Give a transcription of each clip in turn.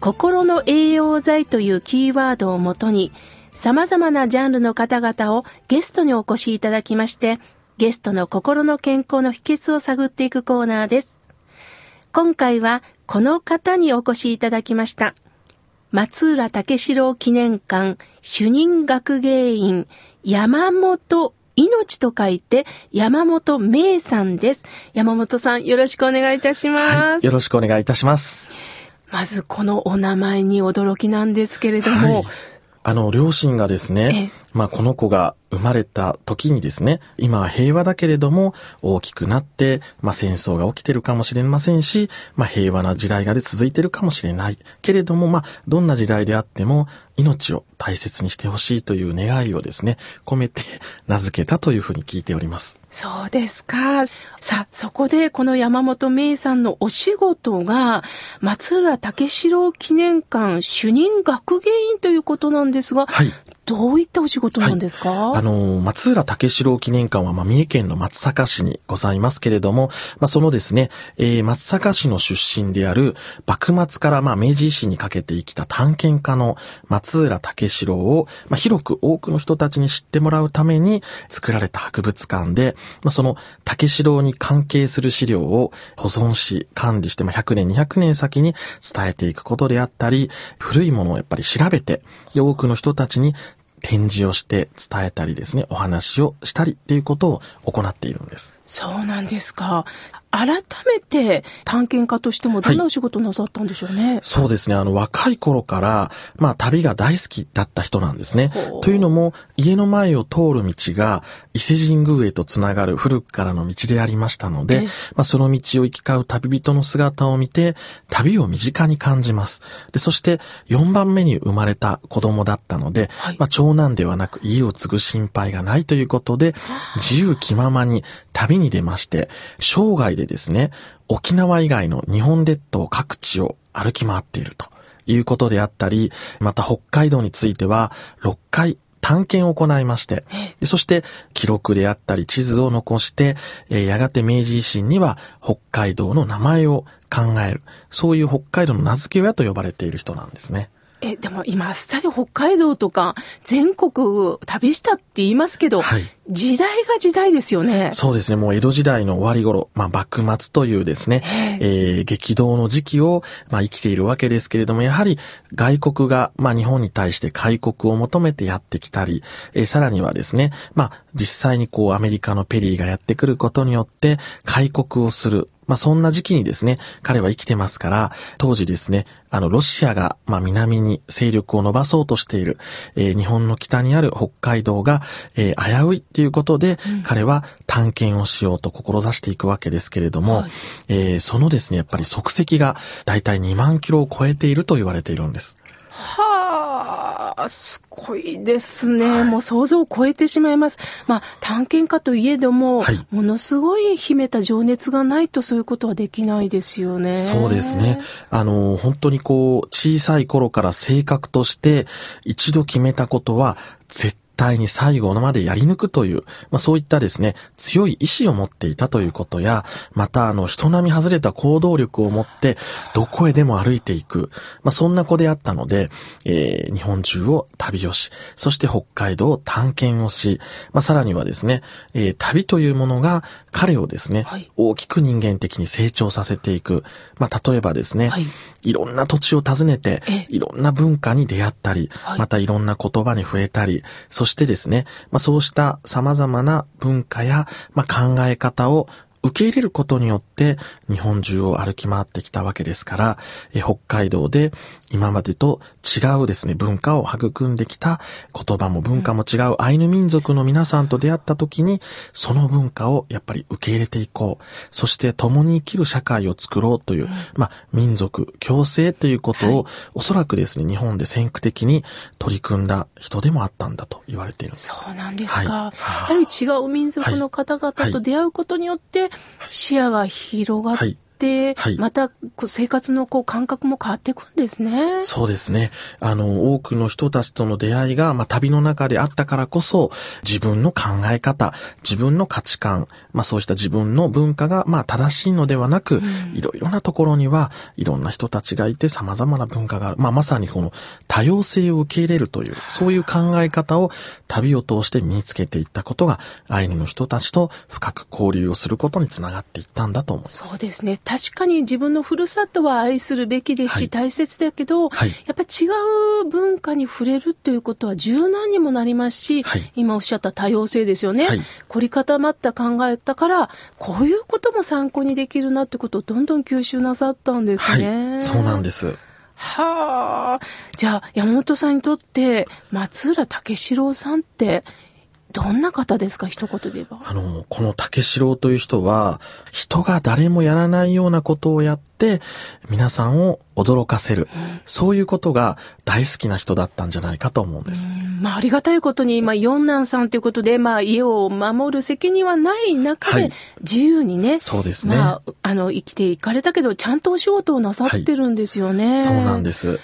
心の栄養剤というキーワードをもとに、様々なジャンルの方々をゲストにお越しいただきまして、ゲストの心の健康の秘訣を探っていくコーナーです。今回はこの方にお越しいただきました。松浦武四郎記念館主任学芸員山本命と書いて山本明さんです。山本さんよろしくお願いいたします、はい、よろしくお願いいたします。まずこのお名前に驚きなんですけれども、はい。あの、両親がですね、まあ、この子が生まれた時にですね、今は平和だけれども、大きくなって、まあ、戦争が起きてるかもしれませんし、まあ、平和な時代がで続いてるかもしれない。けれども、まあ、どんな時代であっても、命を大切にしてほしいという願いをですね、込めて名付けたというふうに聞いております。そうですか。さあ、そこでこの山本芽さんのお仕事が、松浦武四郎記念館主任学芸員ということなんですが、はい、どういったお仕事なんですか、はい、あの、松浦武四郎記念館は、まあ、三重県の松阪市にございますけれども、まあ、そのですね、えー、松阪市の出身である、幕末から、まあ、明治維新にかけて生きた探検家の松浦武四郎を、まあ、広く多くの人たちに知ってもらうために作られた博物館で、まあ、その武四郎に関係する資料を保存し、管理して、まあ、100年、200年先に伝えていくことであったり、古いものをやっぱり調べて、多くの人たちに展示をして伝えたりですね、お話をしたりっていうことを行っているんです。そうなんですか。改めて探検家としてもどんなお仕事なさったんでしょうね、はい、そうですね。あの、若い頃から、まあ、旅が大好きだった人なんですね。というのも、家の前を通る道が伊勢神宮へとつながる古くからの道でありましたので、まあ、その道を行き交う旅人の姿を見て、旅を身近に感じます。で、そして4番目に生まれた子供だったので、はい、まあ、長男ではなく家を継ぐ心配がないということで、自由気ままに旅に出まして、生涯でですね、沖縄以外の日本列島各地を歩き回っているということであったり、また北海道については6回探検を行いまして、そして記録であったり地図を残して、やがて明治維新には北海道の名前を考える、そういう北海道の名付け親と呼ばれている人なんですね。え、でも今あっさり北海道とか全国旅したって言いますけど、はい、時代が時代ですよね。そうですね。もう江戸時代の終わり頃、まあ幕末というですね、えー、激動の時期を、まあ生きているわけですけれども、やはり外国が、まあ日本に対して開国を求めてやってきたり、えー、さらにはですね、まあ実際にこうアメリカのペリーがやってくることによって開国をする、まあそんな時期にですね、彼は生きてますから、当時ですね、あの、ロシアが、まあ南に勢力を伸ばそうとしている、えー、日本の北にある北海道が、えー、危ういっていうことで、うん、彼は探検をしようと志していくわけですけれども、はい、えー、そのですね、やっぱり足跡がだいたい2万キロを超えていると言われているんです。はあ、すごいですね、はい、もう想像を超えてしまいます。まあ、探検家といえども、はい、ものすごい秘めた情熱がないとそういうことはできないですよね。そうですね。あの、本当にこう、小さい頃から性格として一度決めたことは絶対に最後までやり抜くという、まあそういったですね、強い意志を持っていたということや、またあの、人並み外れた行動力を持って、どこへでも歩いていく、まあそんな子であったので、えー、日本中を旅をし、そして北海道を探検をし、まあさらにはですね、えー、旅というものが彼をですね、はい、大きく人間的に成長させていく。まあ例えばですね、はい、いろんな土地を訪ねて、いろんな文化に出会ったり、はい、またいろんな言葉に触れたり、そしてですね、まあ、そうした様々な文化や、まあ、考え方を受け入れることによって日本中を歩き回ってきたわけですから、え北海道で今までと違うですね、文化を育んできた言葉も文化も違うアイヌ民族の皆さんと出会った時に、その文化をやっぱり受け入れていこう。そして共に生きる社会を作ろうという、まあ、民族、共生ということを、おそらくですね、日本で先駆的に取り組んだ人でもあったんだと言われているんです。そうなんですか。はいやはり違う民族の方々と出会うことによって、視野が広がって、はいまたこう生活のこう感覚も変わっていくんですね。そうですね。あの、多くの人たちとの出会いが、まあ、旅の中であったからこそ、自分の考え方、自分の価値観、まあ、そうした自分の文化が、まあ、正しいのではなく、いろいろなところには、いろんな人たちがいて、様々な文化がある。まあ、まさにこの多様性を受け入れるという、そういう考え方を旅を通して身につけていったことが、アイヌの人たちと深く交流をすることにつながっていったんだと思います。そうですね。確かに自分のふるさとは愛するべきですし、はい大切だけど、はいやっぱり違う文化に触れるということは柔軟にもなりますし、はい今おっしゃった多様性ですよね。はい凝り固まった考えだから、こういうことも参考にできるなってことをどんどん吸収なさったんですはね。い。そうなんです。はあ。じゃあ、山本さんにとって、松浦武四郎さんって、どんな方ですか？一言で言えば。あの、この竹四郎という人は、人が誰もやらないようなことをやって、皆さんを驚かせる。そういうことが大好きな人だったんじゃないかと思うんです。まあ、ありがたいことに、まあ、四男さんということで、まあ、家を守る責任はない中ではい、自由にね、そうですね。まあ、あの、生きていかれたけど、ちゃんとお仕事をなさってるんですよね。そうなんです。はい。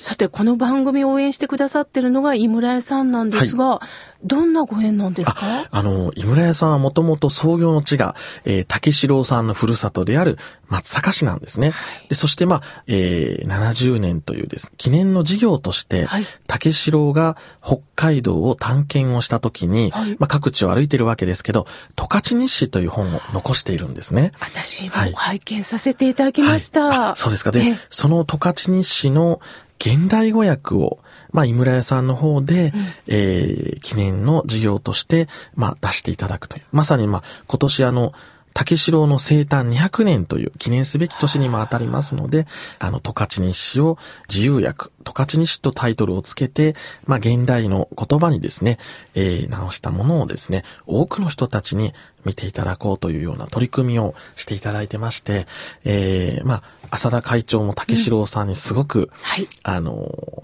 さて、この番組を応援してくださってるのが井村屋さんなんですが、どんなご縁なんですか？あの、井村屋さんはもともと創業の地が、えー竹四郎さんのふるさとである松阪市なんですね。で、そしてまあ、えー70年というです、記念の事業として、はい竹四郎が北海道を探検をした時に、はいまあ各地を歩いてるわけですけど、十勝日誌という本を残しているんですね。私もはい拝見させていただきました。はいあそうですか。で、えその十勝日誌の現代語訳を、まあ、井村屋さんの方で、えー記念の事業として、まあ、出していただくという。まさに、まあ、今年あの、竹四郎の生誕200年という記念すべき年にも当たりますので、あの、十勝日誌を自由訳、十勝日誌とタイトルをつけて、まあ、現代の言葉にですね、えー直したものをですね、多くの人たちに見ていただこうというような取り組みをしていただいてまして、えーまあ、浅田会長も竹四郎さんにすごく、はい。あの、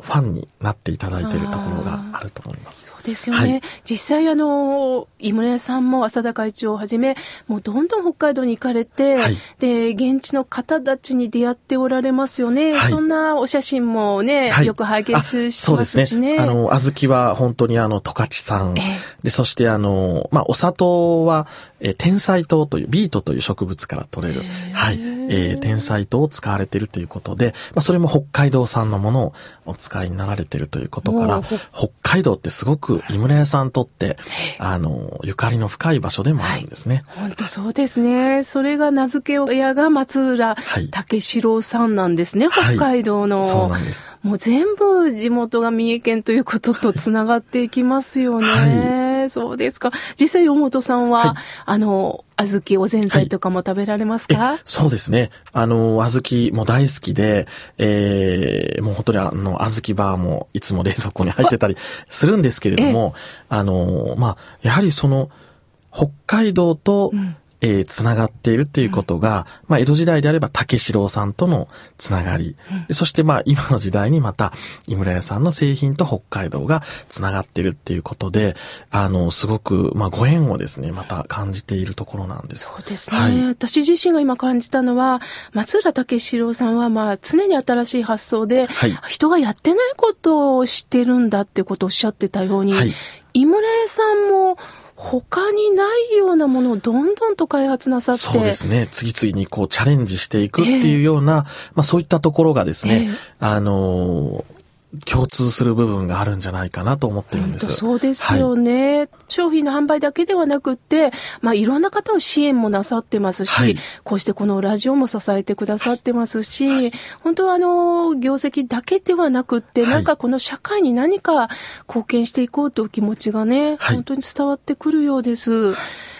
ファンになっていただいているところがあると思います。そうですよね。はい実際あの、井村屋さんも浅田会長をはじめ、もうどんどん北海道に行かれて、はいで、現地の方たちに出会っておられますよね。はいそんなお写真もね、はいよく拝見あししまそうですすしね。ね。あの、小豆は本当にあの、十勝産ええ。で、そしてあの、まあ、お砂糖は、えー天才糖という、ビートという植物から取れる、はい、えー天才糖を使われているということで、まあ、それも北海道産のものをお使いになられているということから北海道ってすごく井村屋さんにとって、あの、ゆかりの深い場所でもあるんですね。本当そうですね。それが名付け親が松浦はい武四郎さんなんですね、はい北海道の。そうなんです。もう全部地元が三重県ということとつながっていきますよね。はそうですか。実際、山本さんは、はい。あの、小豆、おぜんざいとかも食べられますえか、そうですね。あの、小豆も大好きで、えー、もう本当にあの、小豆バーもいつも冷蔵庫に入ってたりするんですけれども、あの、まあ、やはりその、北海道と、えー、つながっているっていうことが、まあ、江戸時代であれば竹四郎さんとのつながり、でそしてまあ、今の時代にまた、井村屋さんの製品と北海道がつながっているっていうことで、あの、すごく、まあ、ご縁をですね、また感じているところなんです。そうですね、はい。私自身が今感じたのは、松浦武四郎さんは、まあ、常に新しい発想で、はい。人がやってないことをしてるんだってことをおっしゃってたように、はい。井村屋さんも、他にないようなものをどんどんと開発なさって、そうですね。次々にこうチャレンジしていくっていうような、まあそういったところがですね、ええあのー共通する部分があるんじゃないかなと思ってるんです。本当そうですよね、商品の販売だけではなくって、まあ、いろんな方を支援もなさってますし、はい。こうしてこのラジオも支えてくださってますし、本当はあの、業績だけではなくって、はい。なんかこの社会に何か貢献していこうという気持ちがね、はい。本当に伝わってくるようです。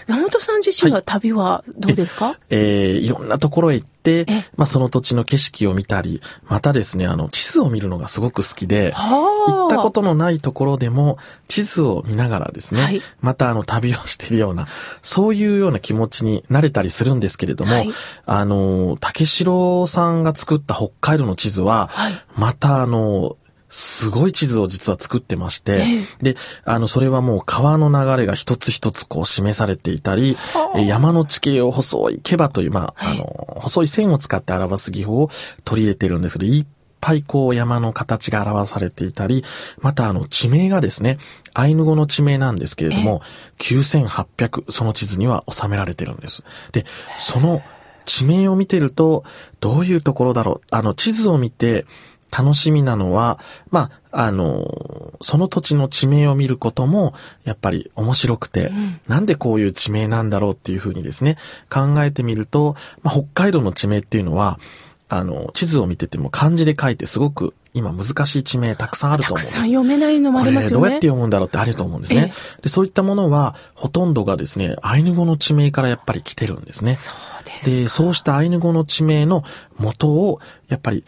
山本さん自身は旅はどうですか、えー、いろんなところへ行ってえ、まあ、その土地の景色を見たり、またですね、あの、地図を見るのがすごく好きで、行ったことのないところでも、地図を見ながらですね、はい。またあの、旅をしているような、そういうような気持ちになれたりするんですけれども、はい。あの、竹城さんが作った北海道の地図は、はい。またあの、すごい地図を実は作ってまして、で、あの、それはもう川の流れが一つ一つこう示されていたり、え山の地形を細い毛羽という、まあ、あの、細い線を使って表す技法を取り入れてるんですけど、いっぱいこう山の形が表されていたり、またあの地名がですね、アイヌ語の地名なんですけれども、9800その地図には収められてるんです。で、その地名を見てると、どういうところだろう。あの、地図を見て、楽しみなのは、まあ、あの、その土地の地名を見ることも、やっぱり面白くて、なんでこういう地名なんだろうっていうふうにですね、考えてみると、まあ、北海道の地名っていうのは、あの、地図を見てても漢字で書いてすごく今難しい地名たくさんあるとたく思うんです。さん読めないのもありますよね。これどうやって読むんだろうってあると思うんですね。でそういったものは、ほとんどがですね、アイヌ語の地名からやっぱり来てるんですね。そうです。で、そうしたアイヌ語の地名の元を、やっぱり、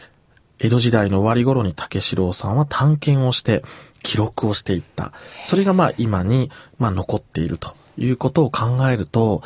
江戸時代の終わり頃に竹四郎さんは探検をして、記録をしていった。それがまあ今に、まあ残っているということを考えると、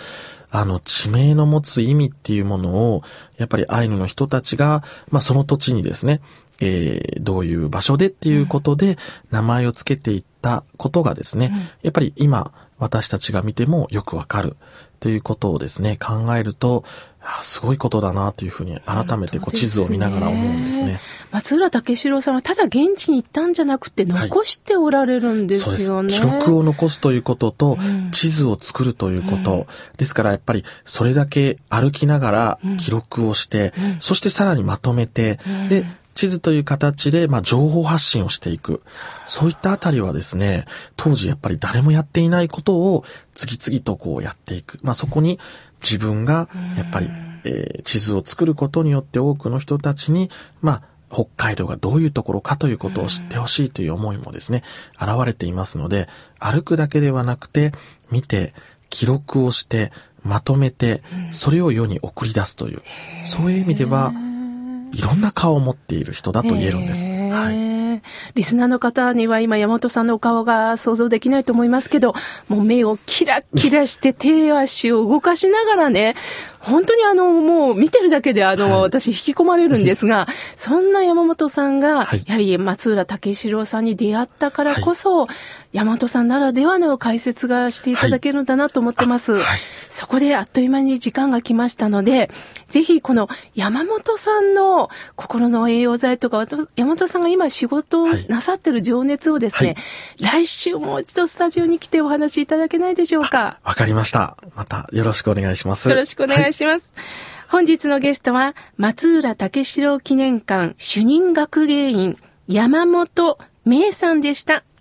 あの地名の持つ意味っていうものを、やっぱりアイヌの人たちが、まあその土地にですね、えーどういう場所でっていうことで名前を付けていったことがですね、やっぱり今私たちが見てもよくわかるということをですね、考えると、あすごいことだなというふうに改めてこう地図を見ながら思うんですね。松浦武四郎さんはただ現地に行ったんじゃなくて残しておられるんですすよね。記録を残すということと、ん。地図を作るということ、ですからやっぱりそれだけ歩きながら記録をして、そしてさらにまとめて、で、地図という形で、まあ、情報発信をしていく。そういったあたりはですね、当時やっぱり誰もやっていないことを次々とこうやっていく。まあ、そこに自分がやっぱり、えー地図を作ることによって多くの人たちに、まあ、北海道がどういうところかということを知ってほしいという思いもですね、現れていますので、歩くだけではなくて、見て、記録をして、まとめて、それを世に送り出すという、そういう意味では、いろんな顔を持っている人だと言えるんです。はい。リスナーの方には今山本さんのお顔が想像できないと思いますけど、もう目をキラッキラして手足を動かしながらね、本当にあの、もう見てるだけであの、はい私引き込まれるんですが、そんな山本さんが、はいやはり松浦武四郎さんに出会ったからこそ、山本さんならではの解説がしていただけるんだなと思ってます。はいはいそこであっという間に時間が来ましたので、ぜひこの山本さんの心の栄養剤とか、山本さんが今仕事をはいなさってる情熱をですね、来週もう一度スタジオに来てお話しいただけないでしょうか。わかりました。またよろしくお願いします。よろしくお願いしします。本日のゲストは、松浦武四郎記念館主任学芸員、山本芽衣さんでした。